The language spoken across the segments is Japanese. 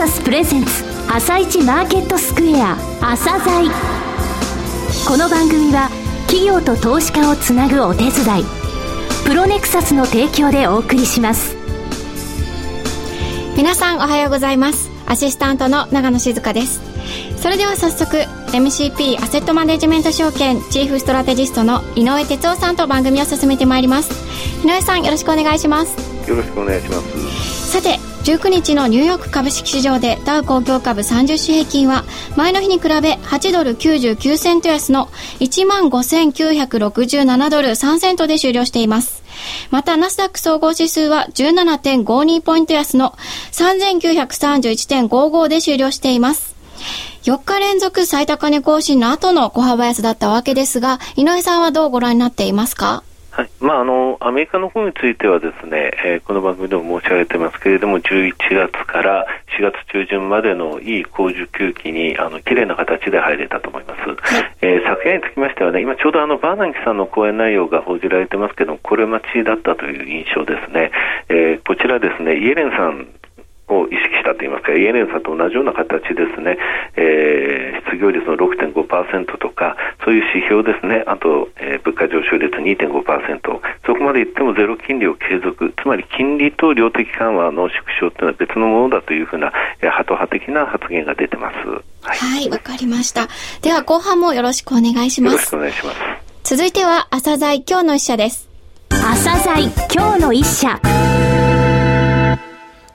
サスプレゼンツ朝一マーケットスクエア朝鮮この番組は企業と投資家をつなぐお手伝いプロネクサスの提供でお送りします。皆さんおはようございます。アシスタントの長野静香です。それでは早速 MCP アセットマネジメント証券チーフストラテジストの井上哲夫さんと番組を進めてまいります。井上さんよろしくお願いします。よろしくお願いします。さて19日のニューヨーク株式市場でダウ工業株30種平均は前の日に比べ8ドル99セント安の15,967ドル3セントで終了しています。またナスダック総合指数は17.52ポイント安の3931.55で終了しています。4日連続最高値更新の後の小幅安だったわけですが、井上さんはどうご覧になっていますか？はい、まあ、あのアメリカの方についてはですね、えー、この番組でも申し上げてますけれども11月から4月中旬までのいい高需給期にあの綺麗な形で入れたと思います、えー、昨夜につきましてはね今ちょうどあのバーナンキさんの講演内容が報じられてますけどこれ待ちだったという印象ですね、えー、こちらですねイエレンさんを意識したといいますか、イエレンさんと同じような形ですね、えー、失業率の6.5%とか、そういう指標ですね、あと、えー、物価上昇率2.5%、そこまでいってもゼロ金利を継続、つまり金利と量的緩和の縮小というのは別のものだというふうな、えー、ハト派的な発言が出てます。はい、わ、はい、かりました。では後半もよろしくお願いします。よろしくお願いします。続いては、朝鮮今日の一社です。朝鮮今日の一社。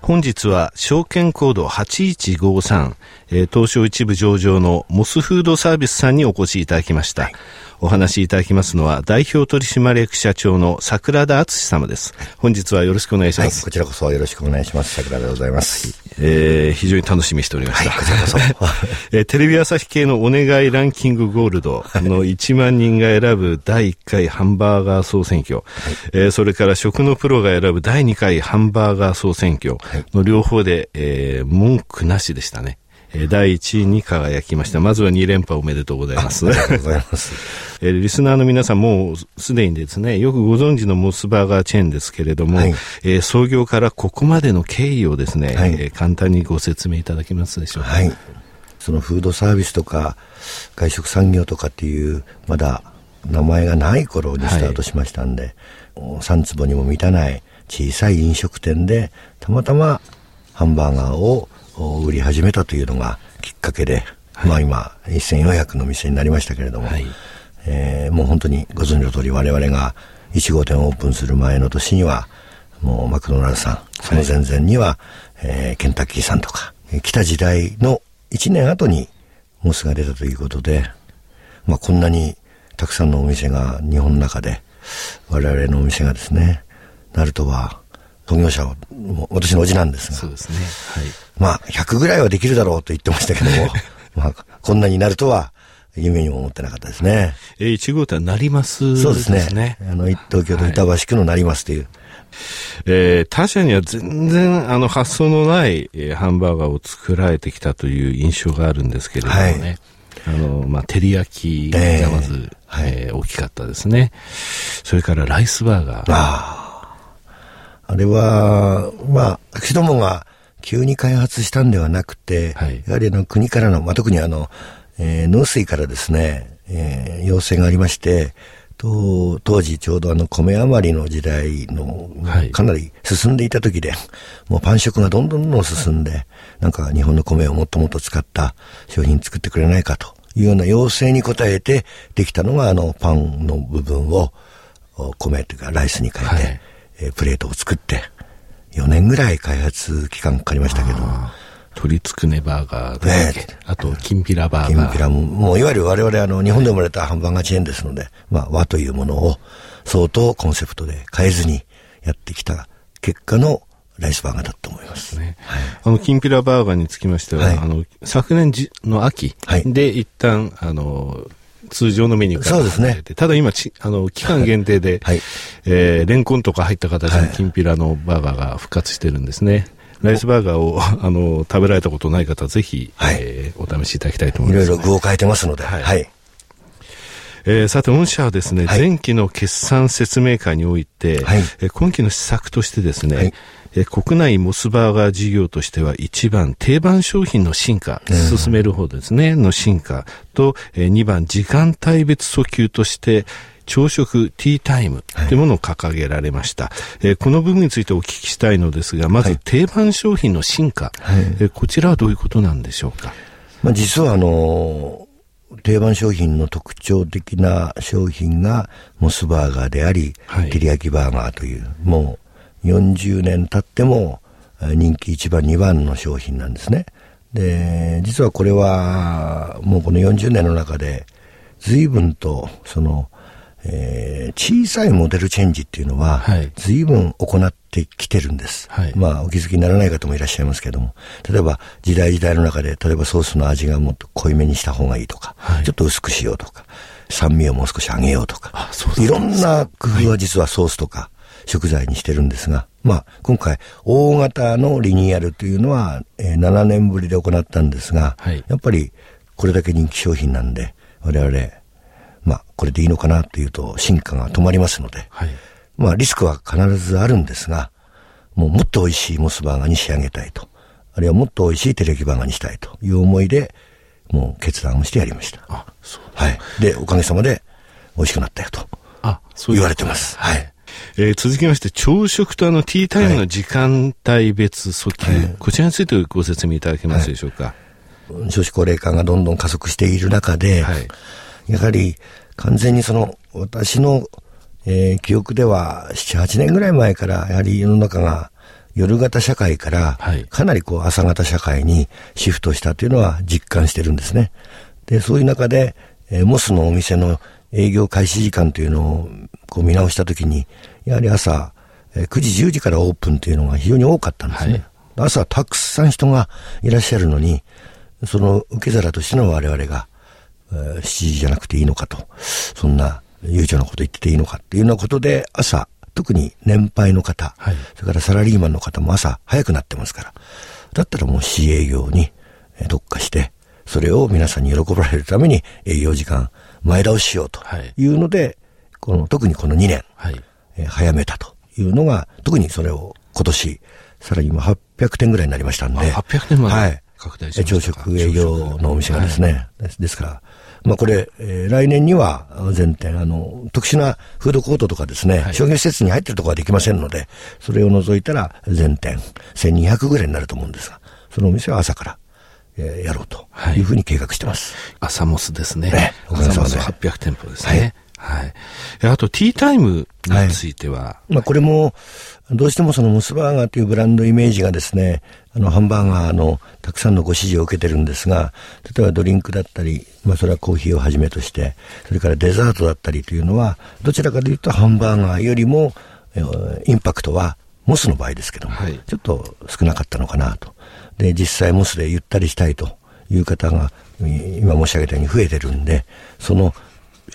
本日は証券コード8153、えー、東証一部上場のモスフードサービスさんにお越しいただきました。はいお話しいただきますのは、代表取締役社長の桜田敦様です。本日はよろしくお願いします。はい、こちらこそよろしくお願いします。桜でございます。えー、非常に楽しみにしておりました。はい、こちらこそ。えー、テレビ朝日系のお願いランキングゴールドの1万人が選ぶ第1回ハンバーガー総選挙、はい、えー、それから食のプロが選ぶ第2回ハンバーガー総選挙の両方で、えー、文句なしでしたね。第1位に輝きました。まずは2連覇おめでとうございます。ありがとうございます。えリスナーの皆さんもうすでにですね、よくご存知のモスバーガーチェーンですけれども、はい、えー、創業からここまでの経緯をですね、はい、えー、簡単にご説明いただけますでしょうか？はい。そのフードサービスとか外食産業とかっていうまだ名前がない頃にスタートしましたんで、はい、3坪にも満たない小さい飲食店でたまたまハンバーガーを売り始めたというのがきっかけで、はい、まあ今、1400の店になりましたけれども、はい、えー、もう本当にご存知の通り我々が1号店をオープンする前の年には、もうマクドナルドさん、その前々には、はい、えー、ケンタッキーさんとか、来た時代の1年後にモスが出たということで、まあこんなにたくさんのお店が日本の中で、我々のお店がですね、なるとは、創業者は、私のおじなんですが、そうですね。はい。まあ、100ぐらいはできるだろうと言ってましたけども、まあ、こんなになるとは、夢にも思ってなかったですね。えー、1号店なりますそうですね。あの、東京都板橋区のなりますという。はい、えー、他社には全然、あの、発想のない、えー、ハンバーガーを作られてきたという印象があるんですけれどもね。はい、あの、まあ、照り焼きがまず、えー、えー、大きかったですね。それからライスバーガー。ああれは、まあ、私どもが急に開発したんではなくて、はい、やはりあの国からの、まあ、特にあの、えー、農水からですね、えー、要請がありまして、と当時ちょうどあの米余りの時代のかなり進んでいた時で、はい、もうパン食がどんどんどんどん進んで、なんか日本の米をもっともっと使った商品作ってくれないかというような要請に応えてできたのがあのパンの部分を米というかライスに変えて、はいえー、プレートを作って、4年ぐらい開発期間かかりましたけど。鶏つくねバーガーね、あと、きんぴらバーガー。きんぴらも、もういわゆる我々あの、日本で生まれたハンバーガーチェーンですので、まあ、和というものを相当コンセプトで変えずにやってきた結果のライスバーガーだと思います。ね。はい、あの、きんぴらバーガーにつきましては、はい、あの、昨年じの秋で一旦、あの、通常のメニューからそうですね。ただ今ち、あの、期間限定で、はい、えー、レンコンとか入った形のきんぴらのバーガーが復活してるんですね。ライスバーガーを、あの、食べられたことない方、ぜひ、はい、えー、お試しいただきたいと思います、いろいろ具を変えてますので、はい。はい、えー、さて、御社はですね、はい、前期の決算説明会において、はい、えー、今期の施策としてですね、はい、えー、国内モスバーガー事業としては一番定番商品の進化、進める方ですね、の進化と、えー、2番時間帯別訴求として、朝食、ティータイムとい。うものを掲げられました、はい、えー、この部分についてお聞きしたいのですが、まず定番商品の進化、はい、えー、こちらはどういうことなんでしょうか？まあ、実はあのー定番商品の特徴的な商品がモスバーガーであり、はい、照り焼きバーガーという、もう40年経っても人気1番、2番の商品なんですね。で、実はこれはもうこの40年の中で随分とそのえー、小さいモデルチェンジっていうのは、はい、随分行ってきてるんです。はい、まあ、お気づきにならない方もいらっしゃいますけども、例えば、時代時代の中で、例えばソースの味がもっと濃いめにした方がいいとか、はい、ちょっと薄くしようとか、酸味をもう少し上げようとか、いろんな工夫は実はソースとか、食材にしてるんですが、まあ、今回、大型のリニューアルというのは、えー、7年ぶりで行ったんですが、やっぱり、これだけ人気商品なんで、我々、まあ、これでいいのかなっていうと、進化が止まりますので、はい、まあ、リスクは必ずあるんですが、もうもっと美味しいモスバーガーに仕上げたいと、あるいはもっと美味しいテレキバーガーにしたいという思いで、もう決断をしてやりました。あ、そうはい。で、おかげさまで美味しくなったよと。あ、そう言われてます。はい。えー、続きまして、朝食とあの、ティータイムの時間帯別訴求、はい、こちらについてご説明いただけますでしょうか。はい、少子高齢化がどんどん加速している中で、はい、やはり完全にその私の、えー、記憶では7、8年ぐらい前からやはり世の中が夜型社会からかなりこう朝型社会にシフトしたというのは実感してるんですね。で、そういう中で、えー、モスのお店の営業開始時間というのをこう見直したときに、やはり朝、えー、9時、10時からオープンというのが非常に多かったんですね。はい、朝たくさん人がいらっしゃるのに、その受け皿としての我々が7時じゃなくていいのかと、そんな悠長なこと言ってていいのかっていうようなことで、朝、特に年配の方、はい、それからサラリーマンの方も朝早くなってますから、だったらもう市営業に特化して、それを皆さんに喜ばれるために営業時間前倒ししようとい。うので、はい、この特にこの2年、はい、え早めたというのが、特にそれを今年、さらに今800点ぐらいになりましたんで。800点まで、はい、拡大しました朝食営業のお店がですね、はい、ですから、まあこれ、えー、来年には全店、あの、特殊なフードコートとかですね、はい、商業施設に入ってるところはできませんので、それを除いたら全店、1200ぐらいになると思うんですが、そのお店は朝から、えー、やろうとい。うふうに計画してます。はい、朝モスですね。ね朝モス800店舗ですね。はい。あと、ティータイムについては、はい、まあ、これも、どうしてもそのモスバーガーというブランドイメージがですね、あの、ハンバーガーのたくさんのご支持を受けてるんですが、例えばドリンクだったり、まあ、それはコーヒーをはじめとして、それからデザートだったりというのは、どちらかというとハンバーガーよりも、インパクトはモスの場合ですけども、はい、ちょっと少なかったのかなと。で、実際モスでゆったりしたいという方が、今申し上げたように増えてるんで、その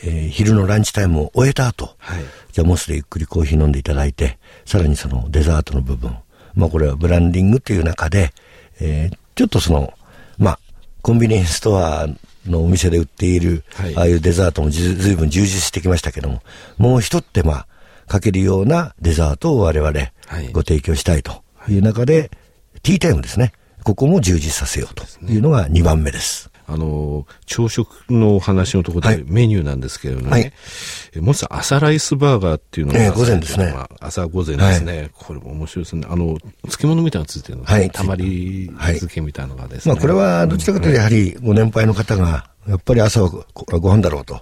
えー、昼のランチタイムを終えた後、はい、じゃあモスでゆっくりコーヒー飲んでいただいて、さらにそのデザートの部分、まあこれはブランディングという中で、えー、ちょっとその、まあ、コンビニエンスストアのお店で売っている、はい、ああいうデザートもずずいぶん充実してきましたけども、もう一手間かけるようなデザートを我々ご提供したいという中で、はい、ティータイムですね。ここも充実させようというのが2番目です。あの、朝食のお話のところでメニューなんですけれどもね、はい、もし朝ライスバーガーっていうのが、えー、午前ですね。朝午前ですね、はい、これも面白いですね。あの、漬物みたいなのついてるの、はい、たまり漬けみたいなのがですね。まあこれはどちらかというとやはりご年配の方が、やっぱり朝はご飯だろうと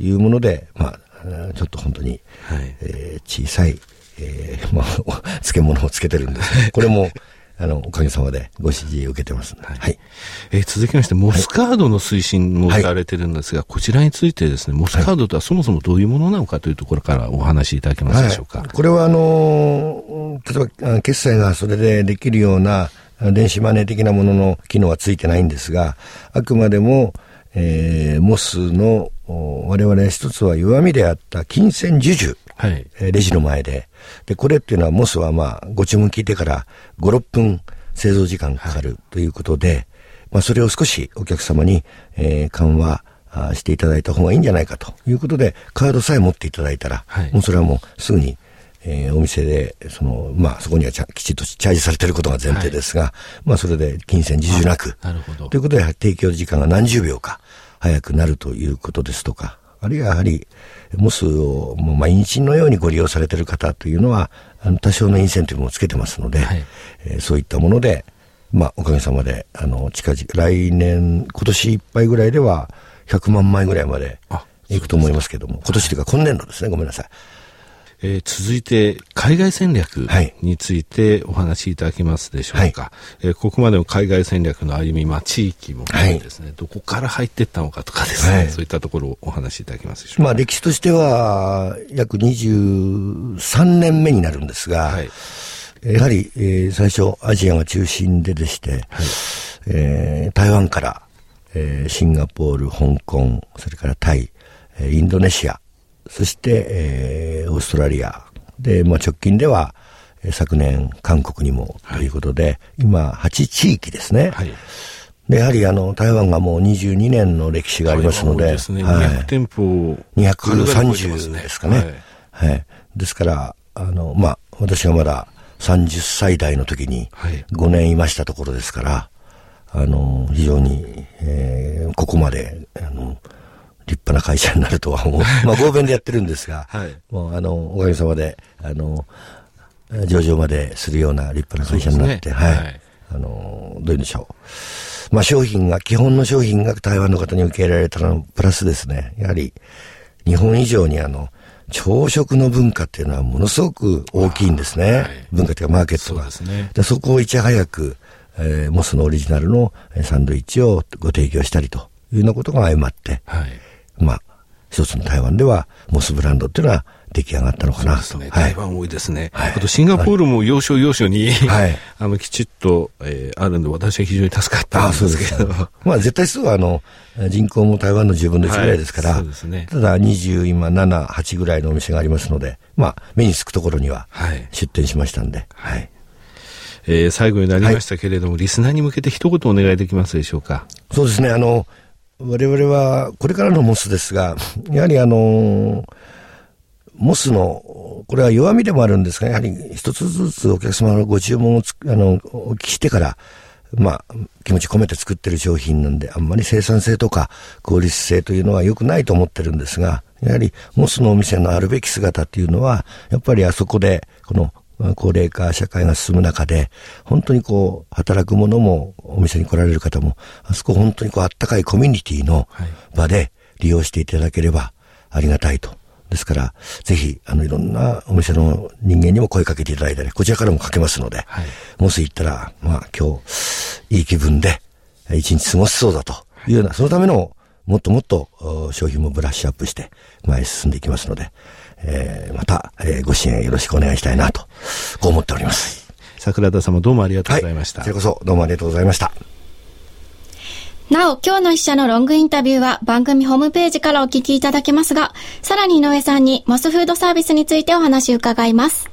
いうもので、まあ、ちょっと本当に、はい、えー、小さい、えー、まあ、漬物をつけてるんです。これも、あの、おかげさまでご支持を受けてます。はい。はい、えー、続きまして、モスカードの推進もされてるんですが、はい、こちらについてですね、モスカードとはそもそもどういうものなのかというところからお話しいただけますでしょうか。はい、これは、あの、例えば、決済がそれでできるような、電子マネー的なものの機能はついてないんですが、あくまでも、えー、モスの我々一つは弱みであった金銭授受、はい、レジの前で。で、これっていうのはモスはまあ、ご注文聞いてから5、6分製造時間かかるということで、はい、まあ、それを少しお客様に、えー、緩和あしていただいた方がいいんじゃないかということで、カードさえ持っていただいたら、はい、もうそれはもうすぐに、えー、お店で、その、まあ、そこにはちゃきちっとチャージされていることが前提ですが、はい、まあ、それで金銭自重なく、なるほど。ということで、提供時間が何十秒か早くなるということですとか、あるいはやはり、モスをもう毎日のようにご利用されている方というのは、多少のインセンティブもつけてますので、はい、えー、そういったもので、まあ、おかげさまで、あの、近々、来年、今年いっぱいぐらいでは、100万枚ぐらいまでいくと思いますけども、今年というか今年度ですね、ごめんなさい。えー、続いて、海外戦略についてお話しいただけますでしょうか。はい、えー、ここまでの海外戦略の歩み、まあ、地域もですね、はい、どこから入っていったのかとかですね、はい、そういったところをお話しいただけますでしょうか。まあ、歴史としては、約23年目になるんですが、はい、やはり、えー、最初、アジアが中心ででして、はい、えー、台湾から、えー、シンガポール、香港、それからタイ、インドネシア、そして、えー、オーストラリア。で、まあ、直近では、昨年、韓国にもということで、はい、今、8地域ですね。はい。で、やはりあの、台湾がもう22年の歴史がありますので、ですね、はい、200店舗。230ですかね。はい、はい。ですから、あの、まあ、私がまだ30歳代の時に5年いましたところですから、あの、非常に、えー、ここまで、あの、立派な会社になるとは思う。まあ、合弁でやってるんですが、はい、もう、あの、おかげさまで、あの、上場までするような立派な会社になって、ね、はい、はい。あの、どういうんでしょう。まあ、商品が、基本の商品が台湾の方に受け入れられたのプラスですね。やはり、日本以上にあの、朝食の文化っていうのはものすごく大きいんですね。はい、文化というかマーケットが。そね、でそこをいち早く、えー、モスのオリジナルのサンドイッチをご提供したりというようなことが相まって、はい、まあ、一つの台湾では、モスブランドっていうのは出来上がったのかなと。ね、台湾多いですね。はい、あと、シンガポールも要所要所に、はい、あの、きちっと、えー、あるんで、私は非常に助かったんですけど。あまあ、絶対数は、あの、人口も台湾の10分の1ぐらいですから、はい、そうですね。ただ、20、今、7、8ぐらいのお店がありますので、まあ、目につくところには、出店しましたんで、はい。えー、最後になりましたけれども、リスナーに向けて一言お願いできますでしょうか。そうですね、あの、我々は、これからのモスですが、やはりあの、モスの、これは弱みでもあるんですが、やはり一つずつお客様のご注文をあの、お聞きしてから、まあ、気持ち込めて作ってる商品なんで、あんまり生産性とか効率性というのは良くないと思ってるんですが、やはりモスのお店のあるべき姿っていうのは、やっぱりあそこで、この高齢化社会が進む中で、本当にこう、働く者も、お店に来られる方も、あそこ本当にこう、あったかいコミュニティの場で利用していただければありがたいと。ですから、ぜひ、あの、いろんなお店の人間にも声かけていただいたり、こちらからもかけますので、はい、もし行ったら、まあ、今日、いい気分で、一日過ごせそうだとい。うような、そのための、もっともっと商品もブラッシュアップして前へ進んでいきますので、えー、また、えー、ご支援よろしくお願いしたいなと、こう思っております。桜田様どうもありがとうございました。はい、それこそどうもありがとうございました。なお、今日の一社のロングインタビューは番組ホームページからお聞きいただけますが、さらに井上さんにモスフードサービスについてお話を伺います。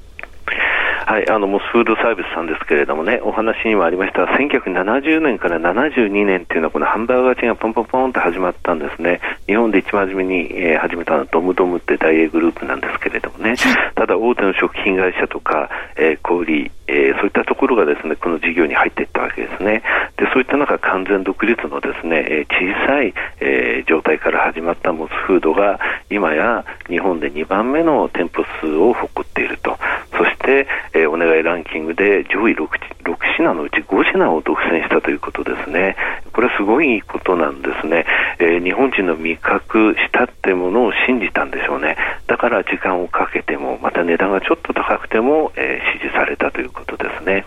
はい、あのモスフードサービスさんですけれどもね、お話にもありました、1970年から72年っていうのは、このハンバーガーチェーンがポンポンポンと始まったんですね、日本で一番初めに、えー、始めたのはドムドムって大英グループなんですけれどもね、ただ大手の食品会社とか、えー、小売、えー、そういったところがですねこの事業に入っていったわけですね、でそういった中、完全独立のですね、え小さい、え状態から始まったモスフードが、今や日本で2番目の店舗数を誇っていると。そして、えー、お願いランキングで上位 6, 6品のうち5品を独占したということですね。これはすごいことなんですね。えー、日本人の味覚、舌ってものを信じたんでしょうね。だから時間をかけても、また値段がちょっと高くても、えー、支持されたということですね。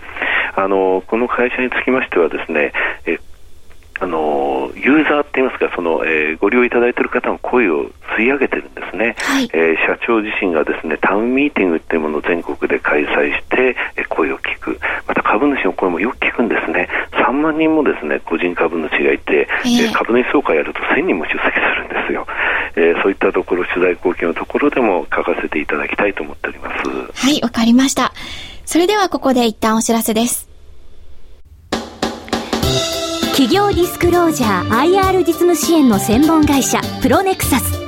あの、この会社につきましてはですね、えーあのユーザーって言いますかその、えー、ご利用いただいている方の声を吸い上げてるね、はい、えー、社長自身がですねタウンミーティングっていうものを全国で開催して、えー、声を聞く。また株主の声もよく聞くんですね。3万人もですね個人株主がいて、えー、株主総会やると1000人も出席するんですよ、えー、そういったところ取材貢献のところでも書かせていただきたいと思っております。はいわかりました。それではここで一旦お知らせです。企業ディスクロージャー IR 実務支援の専門会社プロネクサス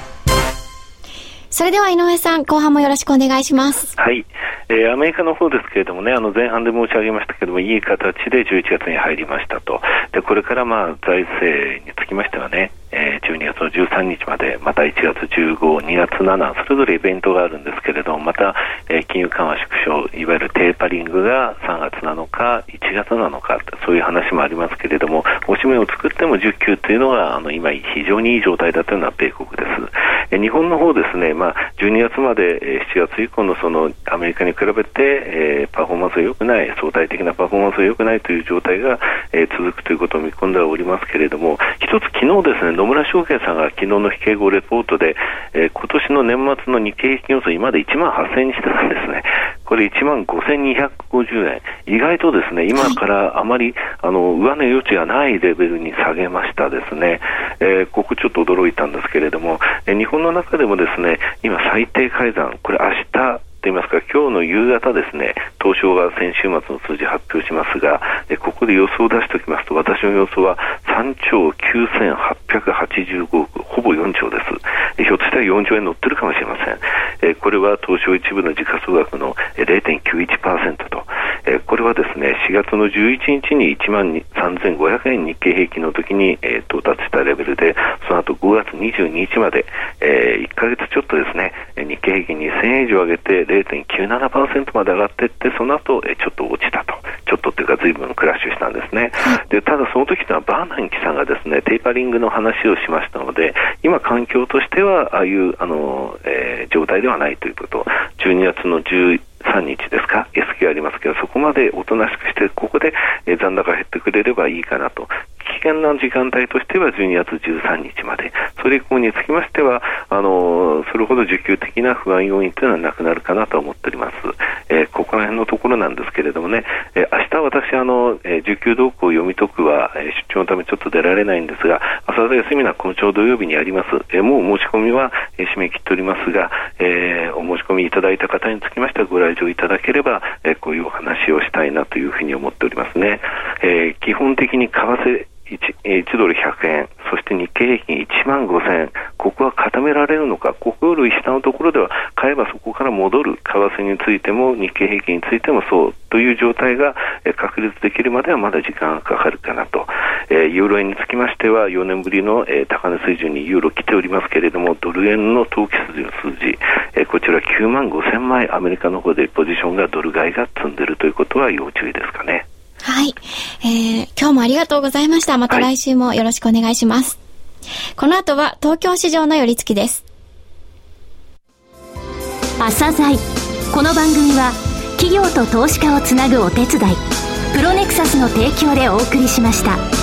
それでは井上さん、後半もよろしくお願いします。はい。えー、アメリカの方ですけれどもね、あの前半で申し上げましたけれども、いい形で11月に入りましたと。で、これからまあ財政につきましてはね、えー、12月の13日まで、また1月15、2月7、それぞれイベントがあるんですけれども、また、えー、金融緩和縮小、いわゆるテーパリングが3月7日、1月7日、そういう話もありますけれども、おしめを作っても10級というのが、あの、今非常にいい状態だというのは米国です。えー、日本の方ですね、まあ、12月まで、えー、7月以降のそのアメリカに比べて、えー、パフォーマンスが良くない、相対的なパフォーマンスが良くないという状態が、えー、続くということを見込んではおりますけれども、一つ昨日ですね、野村証券さんが昨日の非警合レポートで、えー、今年の年末の日経平均予想、今で1万8000円にしてたんですね。これ1万5250円。意外とですね、今からあまり、あの、上値余地がないレベルに下げましたですね。えー、ここちょっと驚いたんですけれども、えー、日本の中でもですね、今最低改ざん、これ明日、といいますか、今日の夕方ですね、東証が先週末の数字発表しますが、ここで予想を出しておきますと、私の予想は3兆9885億、ほぼ4兆です。ひょっとしたら4兆円乗ってるかもしれません。これは東証一部の時価総額の0.91%えーこれはですね、4月の11日に1万3500円日経平均の時に、え到達したレベルで、その後5月22日まで、え1ヶ月ちょっとですね、日経平均2000円以上上げて0.97%まで上がっていって、その後、えちょっと落ちたと。ちょっとっていうか随分クラッシュしたんですね。で、ただその時とはバーナンキさんがですね、テーパリングの話をしましたので、今環境としては、ああいう、あの、えー、状態ではないということ、12月の10 3日ですか、S q ありますけど、そこまでおとなしくして、ここで、え残高減ってくれればいいかなと。危険な時間帯としては12月13日まで、それ以降につきましては、あのそれほど需給的な不安要因というのはなくなるかなと思っております。えー、ここら辺のところなんですけれどもね、えー、明日私、あの、えー、需給動向を読み解くは、えー、出張のためちょっと出られないんですが、朝鮮セミナー、今週土曜日にあります。えー、もう申し込みは、えー、締め切っておりますが、えー、お申し込みいただいた方につきましてはご来場いただければ、えー、こういうお話をしたいなというふうに思っておりますね。えー、基本的に為替 1, 1ドル100円、そして日経平均1万5000円、ここは固められるのか、ここより下のところでは買えばそこから戻る、為替についても日経平均についてもそうという状態が確立できるまではまだ時間がかかるかなと、え、ユーロ円につきましては4年ぶりの、え、高値水準にユーロ来ておりますけれども、ドル円の投機筋の数字、え、こちら9万5000枚、アメリカの方でポジションがドル買いが積んでいるということは要注意ですかね。はい。えー、今日もありがとうございました。また来週もよろしくお願いします。はい、この後は東京市場の寄り付きです。朝鮮この番組は企業と投資家をつなぐお手伝い、プロネクサスの提供でお送りしました。